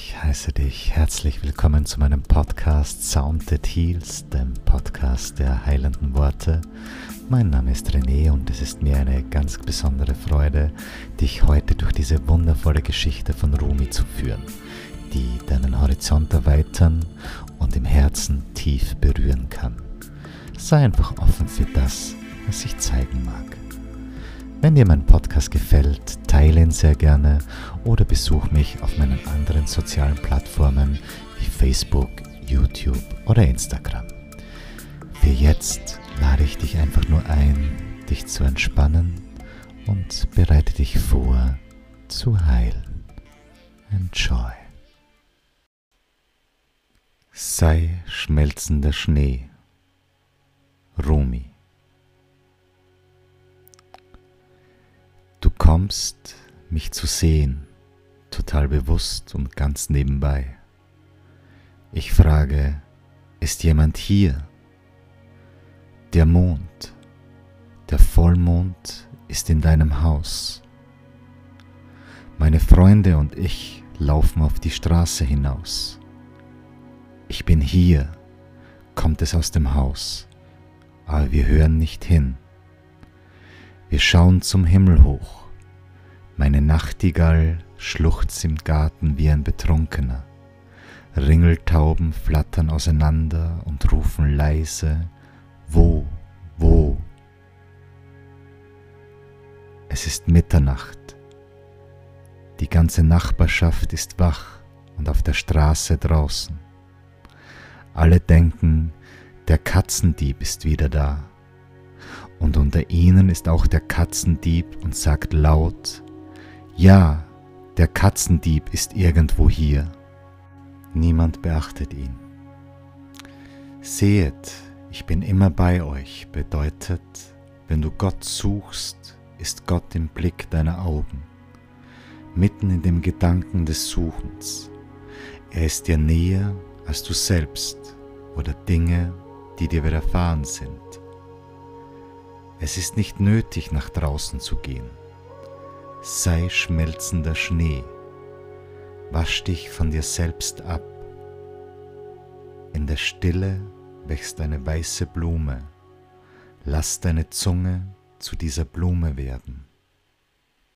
Ich heiße dich herzlich willkommen zu meinem Podcast Sound That Heals, dem Podcast der heilenden Worte. Mein Name ist René und es ist mir eine ganz besondere Freude, dich heute durch diese wundervolle Geschichte von Rumi zu führen, die deinen Horizont erweitern und im Herzen tief berühren kann. Sei einfach offen für das, was sich zeigen mag. Wenn dir mein Podcast gefällt, teile ihn sehr gerne oder besuch mich auf meinen anderen sozialen Plattformen wie Facebook, YouTube oder Instagram. Für jetzt lade ich dich einfach nur ein, dich zu entspannen und bereite dich vor zu heilen. Enjoy. Sei schmelzender Schnee. Rumi kommst, mich zu sehen, total bewusst und ganz nebenbei. Ich frage, ist jemand hier? Der Mond, der Vollmond ist in deinem Haus. Meine Freunde und ich laufen auf die Straße hinaus. Ich bin hier, kommt es aus dem Haus, aber wir hören nicht hin. Wir schauen zum Himmel hoch. Meine Nachtigall schluchzt im Garten wie ein Betrunkener. Ringeltauben flattern auseinander und rufen leise, wo, wo? Es ist Mitternacht. Die ganze Nachbarschaft ist wach und auf der Straße draußen. Alle denken, der Katzendieb ist wieder da und unter ihnen ist auch der Katzendieb und sagt laut, ja, der Katzendieb ist irgendwo hier. Niemand beachtet ihn. Sehet, ich bin immer bei euch bedeutet, wenn du Gott suchst, ist Gott im Blick deiner Augen, mitten in dem Gedanken des Suchens. Er ist dir näher als du selbst oder Dinge, die dir widerfahren sind. Es ist nicht nötig, nach draußen zu gehen. Sei schmelzender Schnee. Wasch dich von dir selbst ab. In der Stille wächst eine weiße Blume. Lass deine Zunge zu dieser Blume werden.